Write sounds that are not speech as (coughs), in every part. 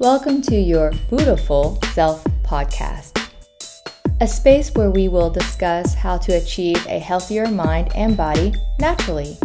Welcome to your Beautiful Self podcast, a space where we will discuss how to achieve a healthier mind and body naturally.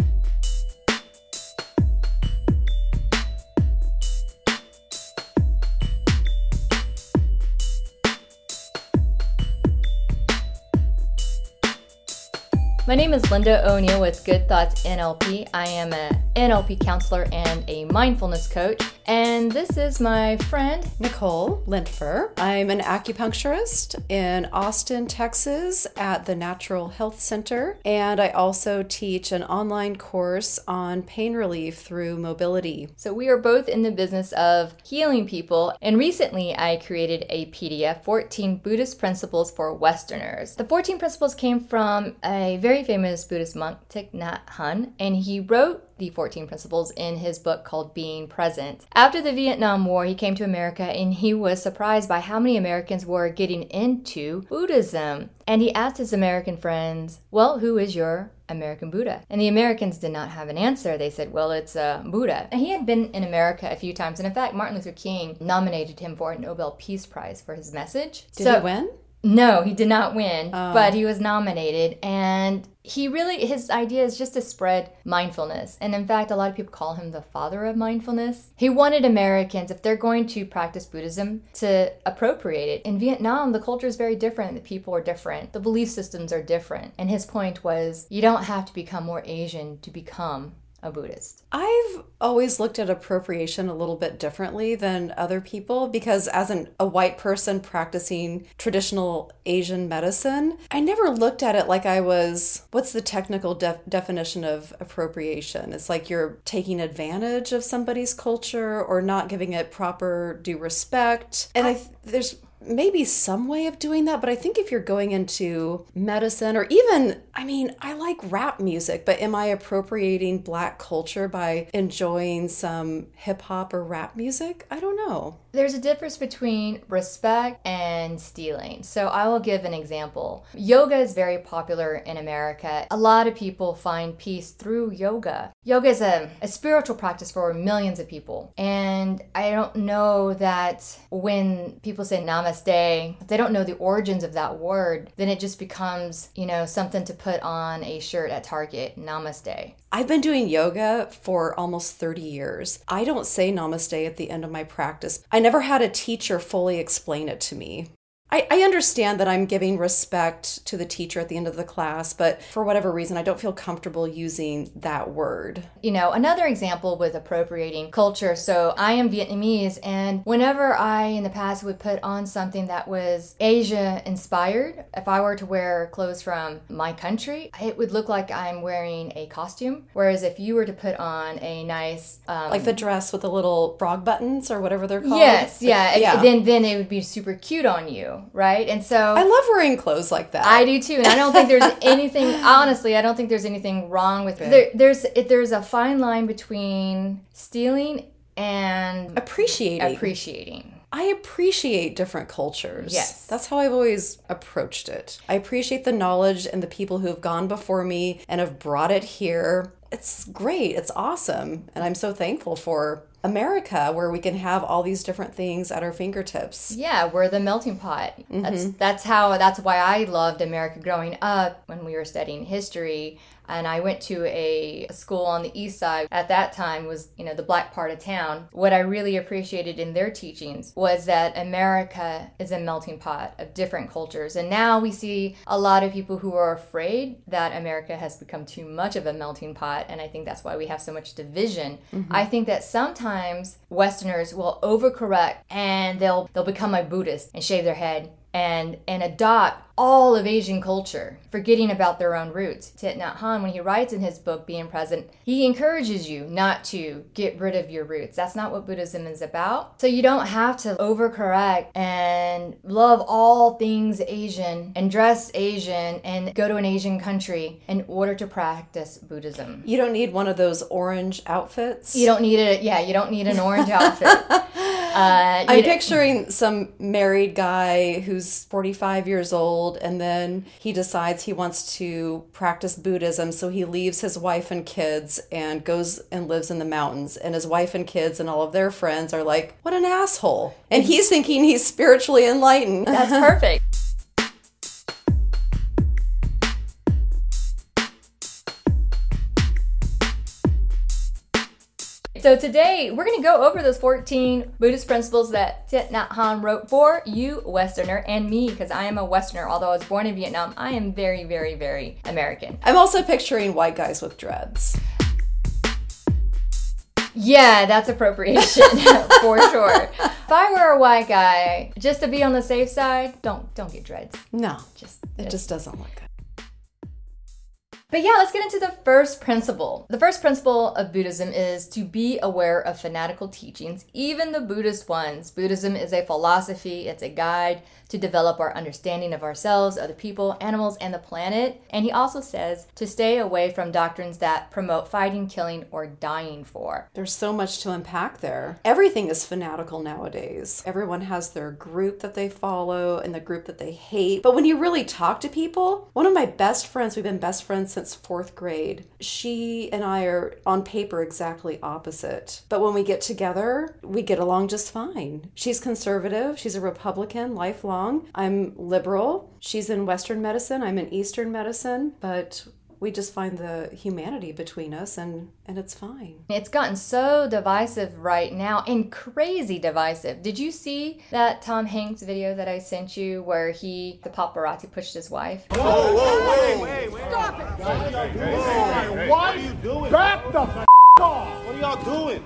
My is Linda O'Neal with Good Thoughts NLP. I am an NLP counselor and a mindfulness coach. And this is my friend Nicole Lentfer. I'm an acupuncturist in Austin, Texas at the Natural Health Center. And I also teach an online course on pain relief through mobility. So we are both in the business of healing people. And recently I created a PDF 14 Buddhist Principles for Westerners. The 14 principles came from a very famous Buddhist monk, Thich Nhat Hanh, and he wrote the 14 principles in his book called Being Present. After the Vietnam War, he came to America and he was surprised by how many Americans were getting into Buddhism. And he asked his American friends, Well, who is your American Buddha? And the Americans did not have an answer. They said, Well, it's uh, Buddha. And he had been in America a few times. And in fact, Martin Luther King nominated him for a Nobel Peace Prize for his message. Did so, he win? No, he did not win, oh. but he was nominated. And he really, his idea is just to spread mindfulness. And in fact, a lot of people call him the father of mindfulness. He wanted Americans, if they're going to practice Buddhism, to appropriate it. In Vietnam, the culture is very different. The people are different. The belief systems are different. And his point was you don't have to become more Asian to become a Buddhist? I've always looked at appropriation a little bit differently than other people because, as an, a white person practicing traditional Asian medicine, I never looked at it like I was what's the technical def- definition of appropriation? It's like you're taking advantage of somebody's culture or not giving it proper due respect. And I, there's maybe some way of doing that, but I think if you're going into medicine or even, I mean, I like rap music, but am I appropriating black culture by enjoying some hip hop or rap music? I don't know. There's a difference between respect and stealing. So I will give an example. Yoga is very popular in America. A lot of people find peace through yoga. Yoga is a, a spiritual practice for millions of people. And I don't know that when people say namaste, namaste, if they don't know the origins of that word, then it just becomes, you know, something to put on a shirt at Target. Namaste. I've been doing yoga for almost 30 years. I don't say namaste at the end of my practice. I never had a teacher fully explain it to me. I, I understand that I'm giving respect to the teacher at the end of the class, but for whatever reason, I don't feel comfortable using that word. You know, another example with appropriating culture. So I am Vietnamese, and whenever I in the past would put on something that was Asia inspired, if I were to wear clothes from my country, it would look like I'm wearing a costume. Whereas if you were to put on a nice, um, like the dress with the little frog buttons or whatever they're called. Yes, yeah, yeah. Then then it would be super cute on you right? And so I love wearing clothes like that. I do too, and I don't think there's (laughs) anything. honestly, I don't think there's anything wrong with it. There, there's there's a fine line between stealing and appreciating. Appreciating. I appreciate different cultures. Yes. That's how I've always approached it. I appreciate the knowledge and the people who have gone before me and have brought it here. It's great. It's awesome. And I'm so thankful for America where we can have all these different things at our fingertips. Yeah, we're the melting pot. Mm-hmm. That's that's how that's why I loved America growing up when we were studying history and I went to a school on the east side. At that time was you know the black part of town. What I really appreciated in their teachings was that America is a melting pot of different cultures. And now we see a lot of people who are afraid that America has become too much of a melting pot. And I think that's why we have so much division. Mm-hmm. I think that sometimes westerners will overcorrect and they'll they'll become a Buddhist and shave their head and and adopt all of Asian culture, forgetting about their own roots. Thich Nhat Hanh, when he writes in his book Being Present, he encourages you not to get rid of your roots. That's not what Buddhism is about. So you don't have to overcorrect and love all things Asian and dress Asian and go to an Asian country in order to practice Buddhism. You don't need one of those orange outfits. You don't need it. Yeah, you don't need an orange outfit. (laughs) Uh, I'm picturing some married guy who's 45 years old old and then he decides he wants to practice Buddhism. So he leaves his wife and kids and goes and lives in the mountains. And his wife and kids and all of their friends are like, what an asshole. And he's thinking he's spiritually enlightened. That's perfect. (laughs) So today we're going to go over those 14 Buddhist principles that Thich Nhat Hanh wrote for you, Westerner, and me, because I am a Westerner. Although I was born in Vietnam, I am very, very, very American. I'm also picturing white guys with dreads. Yeah, that's appropriation (laughs) for sure. If I were a white guy, just to be on the safe side, don't don't get dreads. No, Just it just doesn't look good. But yeah, let's get into the first principle. The first principle of Buddhism is to be aware of fanatical teachings, even the Buddhist ones. Buddhism is a philosophy, it's a guide to develop our understanding of ourselves, other people, animals, and the planet. And he also says to stay away from doctrines that promote fighting, killing, or dying for. There's so much to unpack there. Everything is fanatical nowadays. Everyone has their group that they follow and the group that they hate. But when you really talk to people, one of my best friends, we've been best friends since fourth grade, she and I are on paper exactly opposite. But when we get together, we get along just fine. She's conservative, she's a Republican, lifelong. I'm liberal. She's in Western medicine, I'm in Eastern medicine, but we just find the humanity between us and and it's fine. It's gotten so divisive right now and crazy divisive. Did you see that Tom Hanks video that I sent you where he, the paparazzi, pushed his wife? Whoa, whoa, whoa! Stop it! Whoa, what are you doing? Back the f- off! What are y'all doing?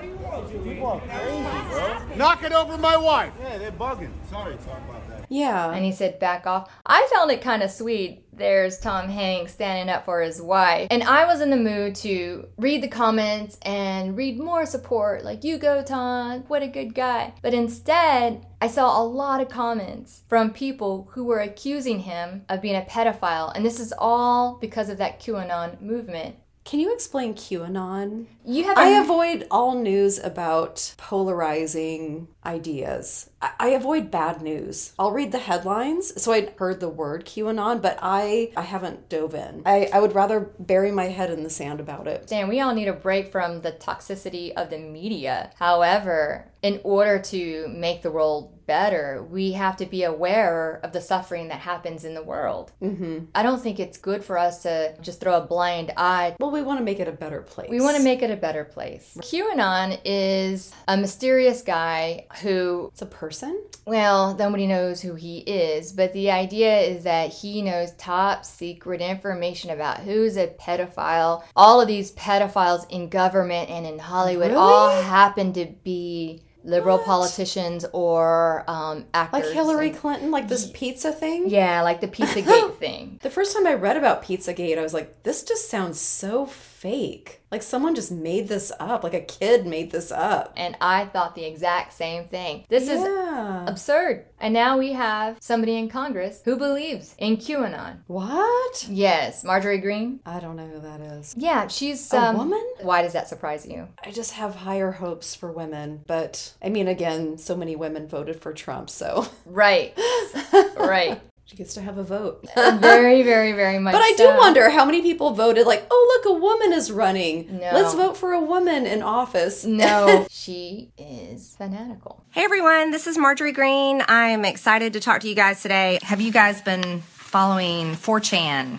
What do you want? People are crazy, bro. Knock it over my wife. Yeah, they're bugging. Sorry, sorry about that. Yeah. And he said, back off. I found it kind of sweet. There's Tom Hanks standing up for his wife. And I was in the mood to read the comments and read more support, like, you go, Tom, what a good guy. But instead, I saw a lot of comments from people who were accusing him of being a pedophile. And this is all because of that QAnon movement. Can you explain QAnon? You have I avoid all news about polarizing ideas. I- I avoid bad news. I'll read the headlines. So I heard the word QAnon, but I I haven't dove in. I, I would rather bury my head in the sand about it. Dan, we all need a break from the toxicity of the media. However, in order to make the world better, we have to be aware of the suffering that happens in the world. Mm-hmm. I don't think it's good for us to just throw a blind eye. Well, we want to make it a better place. We want to make it a better place. QAnon is a mysterious guy who It's a person? well, nobody knows who he is, but the idea is that he knows top secret information about who's a pedophile. All of these pedophiles in government and in Hollywood all happen to be liberal What? politicians or um, actors. Like Hillary and- Clinton, like this pizza thing? yeah, like the Pizzagate (laughs) thing. The first time I read about Pizzagate, I was like, this just sounds so fake. Like someone just made this up. Like a kid made this up. And I thought the exact same thing. This is absurd. And now we have somebody in Congress who believes in QAnon. What? Yes, Marjorie Greene. I don't know who that is. Yeah, she's A um, woman? Why does that surprise you? I just have higher hopes for women. But I mean, again, so many women voted for Trump, so Right, (laughs) right. She gets to have a vote. (laughs) Very, very, very much. But I do wonder how many people voted like, oh, look, a woman is running. No. Let's vote for a woman in office. No, (laughs) she is fanatical. Hey everyone, this is Marjorie Greene. I'm excited to talk to you guys today. Have you guys been following 4chan?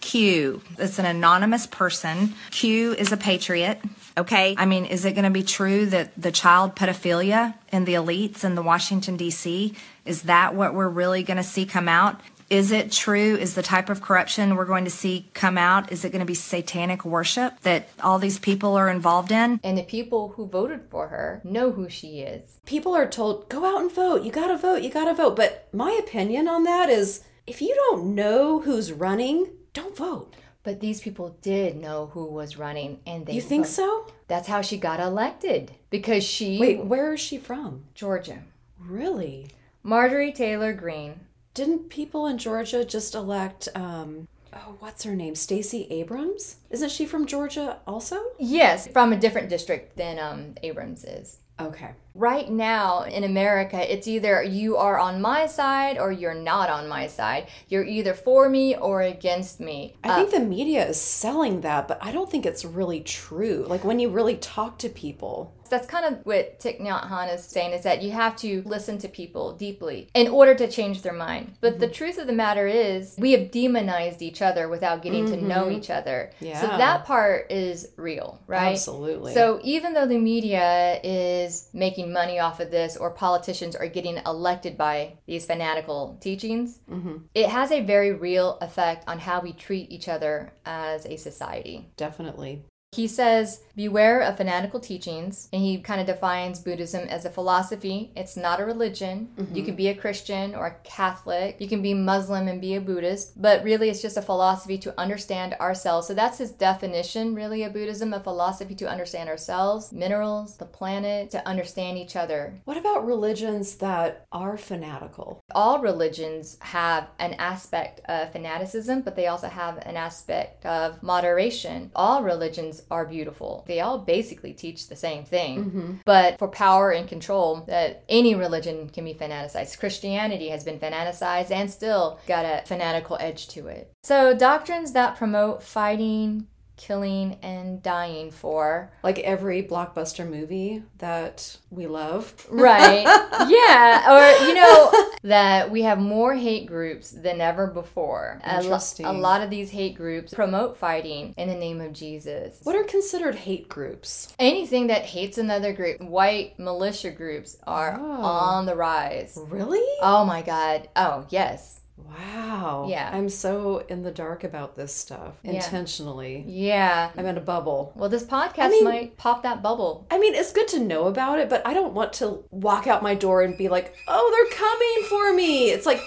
Q. It's an anonymous person. Q is a patriot. Okay. I mean, is it going to be true that the child pedophilia in the elites in the Washington, D.C., is that what we're really going to see come out? Is it true? Is the type of corruption we're going to see come out? Is it going to be satanic worship that all these people are involved in? And the people who voted for her know who she is. People are told, go out and vote. You gotta vote. You gotta vote. But my opinion on that is if you don't know who's running, don't vote. But these people did know who was running, and they. You think voted. so? That's how she got elected because she. Wait, where is she from? Georgia. Really? Marjorie Taylor Greene. Didn't people in Georgia just elect um oh, what's her name? Stacey Abrams? Isn't she from Georgia also? Yes, from a different district than um, Abrams is. Okay. Right now in America, it's either you are on my side or you're not on my side. You're either for me or against me. I think uh, the media is selling that, but I don't think it's really true. Like when you really talk to people. That's kind of what Thich Nhat Hanh is saying is that you have to listen to people deeply in order to change their mind. But the mm-hmm. truth of the matter is, we have demonized each other without getting to know mm-hmm. each other. Yeah. So that part is real, right? Absolutely. So even though the media is making money off of this, or politicians are getting elected by these fanatical teachings, mm-hmm. it has a very real effect on how we treat each other as a society. Definitely. He says, Beware of fanatical teachings. And he kind of defines Buddhism as a philosophy. It's not a religion. You mm-hmm. can be a Christian or a Catholic. You can be Muslim and be a Buddhist. But really, it's just a philosophy to understand ourselves. So that's his definition, really, of Buddhism a philosophy to understand ourselves, minerals, the planet, to understand each other. What about religions that are fanatical? all religions have an aspect of fanaticism, but they also have an aspect of moderation. All religions are beautiful. They all basically teach the same thing. Mm-hmm. But for power and control, that any religion can be fanaticized. Christianity has been fanaticized and still got a fanatical edge to it. So doctrines that promote fighting, killing, and dying for Like every blockbuster movie that we love. (laughs) Right. yeah. Or, you know, that we have more hate groups than ever before. A lo- Interesting. A, lot of these hate groups promote fighting in the name of Jesus. What are considered hate groups? Anything that hates another group, white militia groups are Oh. on the rise. Really? Oh my God. Oh, yes. Wow. Yeah. I'm so in the dark about this stuff Yeah. intentionally. Yeah. I'm in a bubble. Well, this podcast mean- might pop that bubble. I mean, it's good to know about it, but I don't want to walk out my door and be like, oh, they're coming for me. It's like,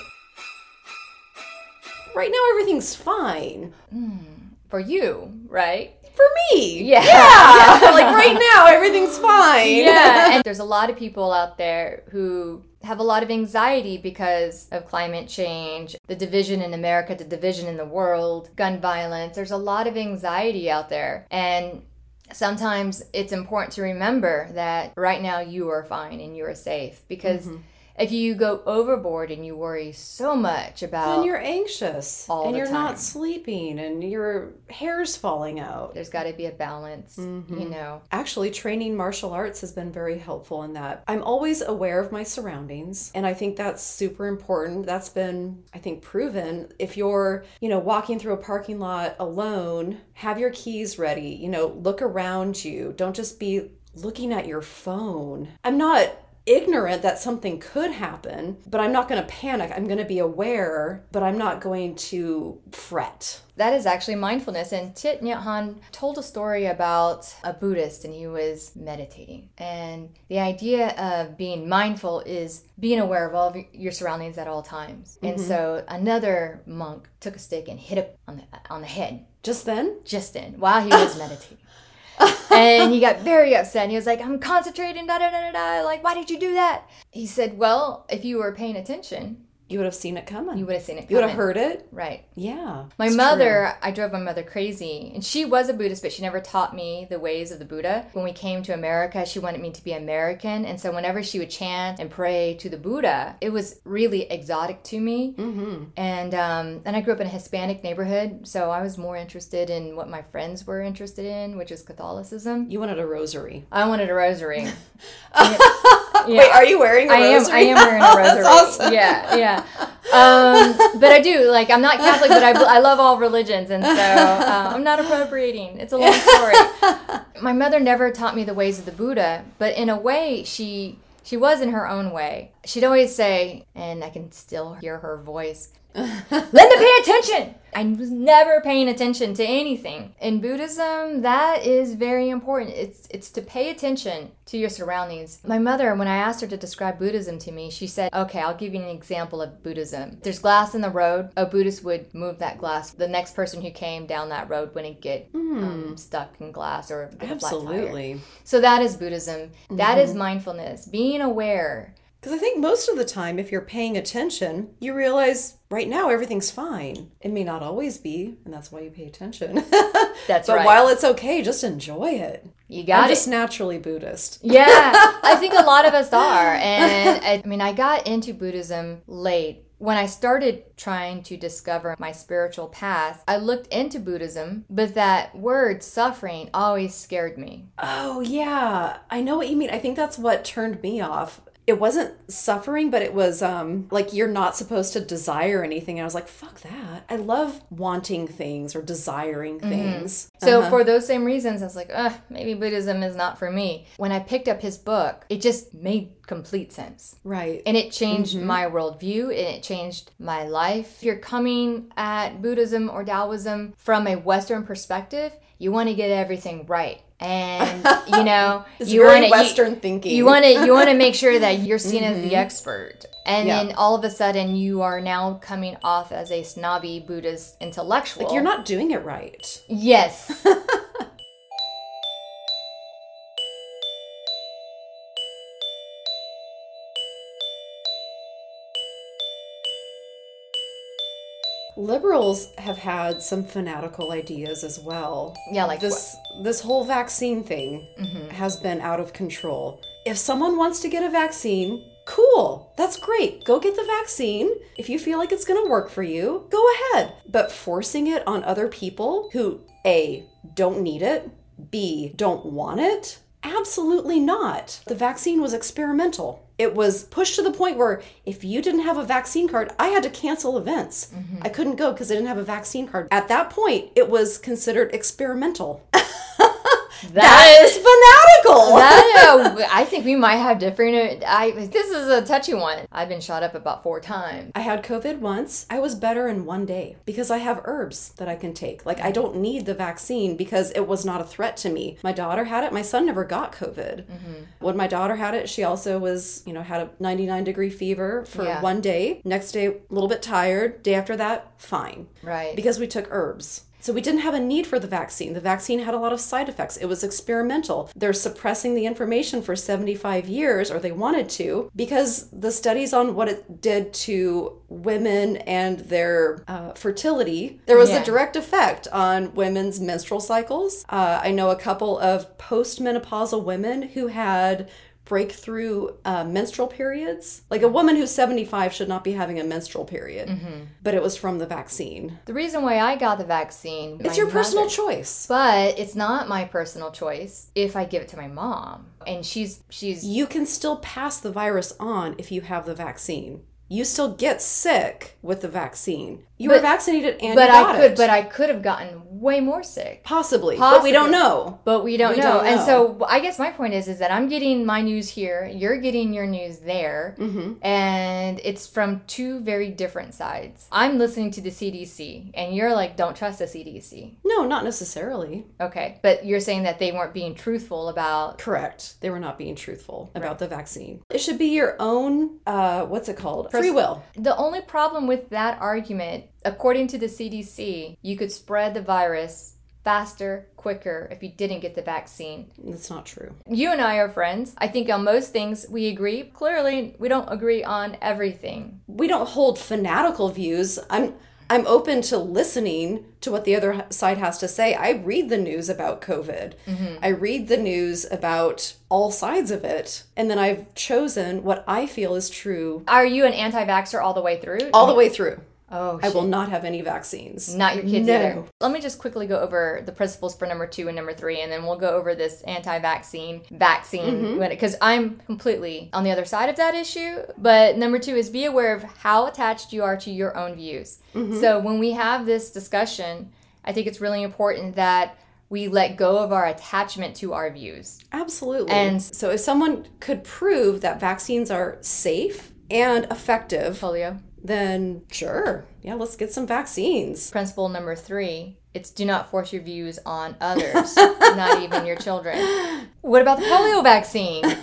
right now, everything's fine. Hmm. For you, right? For me. Yeah. Yeah. like, right now, everything's fine. yeah (laughs) and there's a lot of people out there who have a lot of anxiety because of climate change the division in america the division in the world gun violence. There's a lot of anxiety out there. And sometimes it's important to remember that right now you are fine and you are safe because mm-hmm. If you go overboard and you worry so much about And you're anxious. And you're time. not sleeping and your hair's falling out. there's got to be a balance you mm-hmm. know Actually, training martial arts has been very helpful in that. I'm always aware of my surroundings, and I think that's super important. That's been, I think, proven. If you're, you know, walking through a parking lot alone, have your keys ready, you know, look around you. Don't just be looking at your phone. I'm not ignorant that something could happen, but I'm not going to panic. I'm going to be aware, but I'm not going to fret. That is actually mindfulness. And Thich Nhat Hanh told a story about a Buddhist and he was meditating. And the idea of being mindful is being aware of all of your surroundings at all times. And mm-hmm. so another monk took a stick and hit him on the, on the head Just then, just then, while he was (coughs) meditating. And he got very upset. And he was like, I'm concentrating, da da da da da. Like, why did you do that? He said, Well, if you were paying attention, you would have seen it coming. you would have seen it You would have heard it. Right. Yeah. My mother, I drove my mother crazy. And she was a Buddhist, but she never taught me the ways of the Buddha. When we came to America, she wanted me to be American. And so whenever she would chant and pray to the Buddha, it was really exotic to me. Mm-hmm. And um, and I grew up in a Hispanic neighborhood, so I was more interested in what my friends were interested in, which is Catholicism. You wanted a rosary. I wanted a rosary. (laughs) (laughs) Wait, are you wearing a I am. rosary? I am wearing a (laughs) rosary. That's awesome. Yeah, yeah. Um, but I do like. I'm not Catholic, but I, I love all religions, and so uh, I'm not appropriating. It's a long story. (laughs) My mother never taught me the ways of the Buddha, but in a way, she she was in her own way. She'd always say, and I can still hear her voice. Linda, pay attention. I was never paying attention to anything. In Buddhism, that is very important. It's it's to pay attention to your surroundings. My mother, when I asked her to describe Buddhism to me, she said, "Okay, I'll give you an example of Buddhism. There's glass in the road. A Buddhist would move that glass. The next person who came down that road wouldn't get um, stuck in glass or get a flat tire. Absolutely. So that is Buddhism. That is mindfulness, being aware. Because I think most of the time, if you're paying attention, you realize right now everything's fine. It may not always be, and that's why you pay attention. (laughs) That's right but right. while it's okay, just enjoy it. You got I'm it. just naturally Buddhist. Yeah, I think a lot of us (laughs) are. And I, I mean, I got into Buddhism late. When I started trying to discover my spiritual path, I looked into Buddhism, but that word suffering always scared me. Oh, yeah. I know what you mean. I think that's what turned me off. It wasn't suffering, but it was um like you're not supposed to desire anything. And I was like, fuck that. I love wanting things or desiring things. So, Uh-huh. for those same reasons, I was like, ugh, maybe Buddhism is not for me. When I picked up his book, it just made complete sense. Right. And it changed Mm-hmm. my worldview and it changed my life. If you're coming at Buddhism or Taoism from a Western perspective, you want to get everything right. And you know, (laughs) you want to Western thinking. You want to you want to make sure that (laughs) you're seen as the mm-hmm. expert. And Yeah. then all of a sudden you are now coming off as a snobby Buddhist intellectual. like you're not doing it right. Yes. (laughs) Liberals have had some fanatical ideas as well. Yeah, like this this whole vaccine thing mm-hmm. has been out of control. If someone wants to get a vaccine, cool. That's great. Go get the vaccine. If you feel like it's going to work for you, go ahead. But forcing it on other people who A don't need it, B don't want it, absolutely not. The vaccine was experimental. It was pushed to the point where if you didn't have a vaccine card, I had to cancel events. Mm-hmm. I couldn't go because I didn't have a vaccine card. At that point, it was considered experimental. (laughs) that is fanatical. that, (laughs) uh, I think we might have different. I this is a touchy one. I've been shot up about four times. I had COVID once. I was better in one day because I have herbs that I can take. Like, I don't need the vaccine because it was not a threat to me. My daughter had it. My son never got COVID. When my daughter had it, she also was, you know, had a 99 degree fever for Yeah. one day. Next day, a little bit tired. Day after that, fine. Right. Because we took herbs. So we didn't have a need for the vaccine. The vaccine had a lot of side effects. It was experimental. They're suppressing the information for 75 years, or they wanted to, because the studies on what it did to women and their uh, fertility, there was Yeah. a direct effect on women's menstrual cycles. Uh, I know a couple of postmenopausal women who had breakthrough uh, menstrual periods. Like a woman who's 75 should not be having a menstrual period, but it was from the vaccine. The reason why I got the vaccine. It's your personal choice. But it's not my personal choice if I give it to my mom. And she's she's You can still pass the virus on if you have the vaccine. You still get sick with the vaccine. You were vaccinated and but I could it. but I could have gotten way more sick. possibly, but we don't know. But we don't We know. don't And know. so I guess my point is is that I'm getting my news here, you're getting your news there, Mm-hmm. and it's from two very different sides. I'm listening to the CDC and you're like don't trust the CDC. No, not necessarily. Okay. But you're saying that they weren't being truthful about Correct. They were not being truthful about the vaccine. It should be your own. Uh, what's it called? Free will. The only problem with that argument, according to the CDC, you could spread the virus faster, quicker if you didn't get the vaccine. That's not true. You and I are friends. I think on most things we agree. Clearly, we don't agree on everything. we don't hold fanatical views. I'm I'm open to listening to what the other side has to say. I read the news about COVID. Mm-hmm. I read the news about all sides of it, and then I've chosen what I feel is true Are you an anti vaxxer all the way through? all the way through. Oh, I will not have any vaccines. Not your kids No. either. Let me just quickly go over the principles for number two and number three, and then we'll go over this anti-vaccine vaccine mm-hmm. because I'm completely on the other side of that issue. But number two is be aware of how attached you are to your own views. Mm-hmm. So when we have this discussion, I think it's really important that we let go of our attachment to our views. Absolutely. And- so if someone could prove that vaccines are safe and effective, Polio. Then sure. Yeah, let's get some vaccines. Principle number three. It's do not force your views on others, (laughs) not even your children. What about the polio vaccine? (laughs)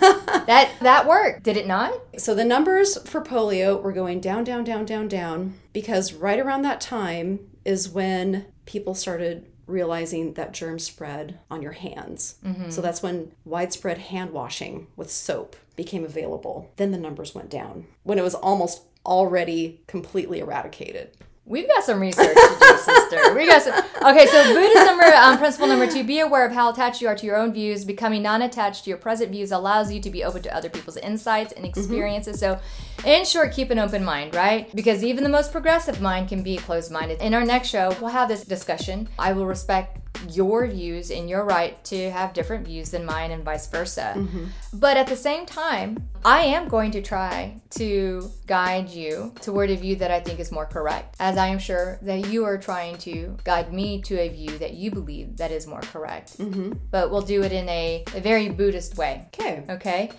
That that worked, did it not? So the numbers for polio were going down, down, down, down, down because right around that time is when people started realizing that germs spread on your hands. Mm-hmm. So that's when widespread hand washing with soap became available. Then the numbers went down when it was almost already completely eradicated. We've got some research to do, sister. We got some. Okay, so Buddhist number um, principle number two: be aware of how attached you are to your own views. Becoming non-attached to your present views allows you to be open to other people's insights and experiences. So, in short, keep an open mind, right? Because even the most progressive mind can be closed-minded. In our next show, we'll have this discussion. I will respect your views and your right to have different views than mine and vice versa. But at the same time, I am going to try to guide you toward a view that I think is more correct, as I am sure that you are trying to guide me to a view that you believe that is more correct. Mm-hmm. But we'll do it in a, a very Buddhist way. Okay. Okay?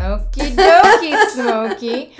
Okie dokie, Smokey.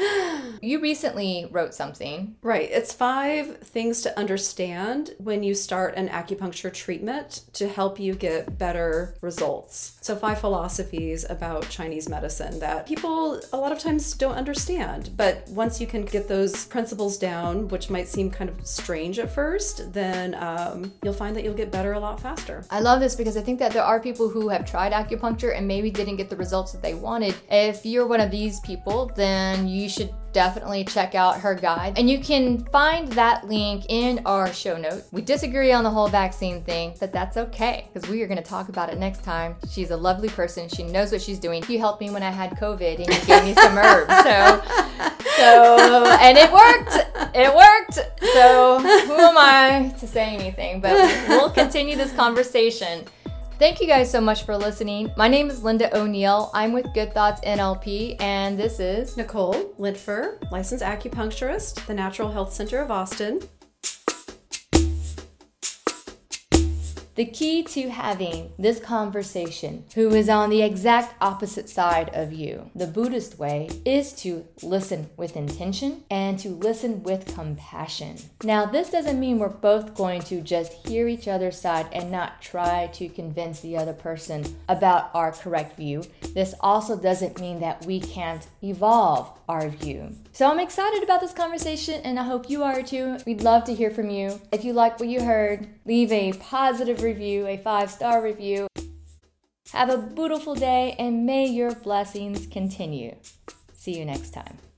You recently wrote something. Right. It's five things to understand when you start an acupuncture treatment to help you get better results. So, five philosophies about Chinese medicine that people a lot of times don't understand. But once you can get those principles down, which might seem kind of strange at first, then um, you'll find that you'll get better a lot faster. I love this because I think that there are people who have tried acupuncture and maybe didn't get the results that they wanted. If you're one of these people, then you should definitely check out her guide. And you can find that link in our show notes. We disagree on the whole vaccine thing, but that's okay because we are going to talk about it next time. She's a lovely person. She knows what she's doing. You helped me when I had COVID and you gave me some herbs. So, (laughs) so, and it worked. It worked. So, who am I to say anything? But we'll continue this conversation. Thank you guys so much for listening. My name is Linda O'Neal. I'm with Good Thoughts NLP, and this is Nicole Lentfer, licensed acupuncturist, the Natural Health Center of Austin. The key to having this conversation, who is on the exact opposite side of you, the Buddhist way, is to listen with intention and to listen with compassion. Now, this doesn't mean we're both going to just hear each other's side and not try to convince the other person about our correct view. This also doesn't mean that we can't evolve our view. So I'm excited about this conversation and I hope you are too. We'd love to hear from you. If you like what you heard, leave a positive review, a five star review. Have a beautiful day and may your blessings continue. See you next time.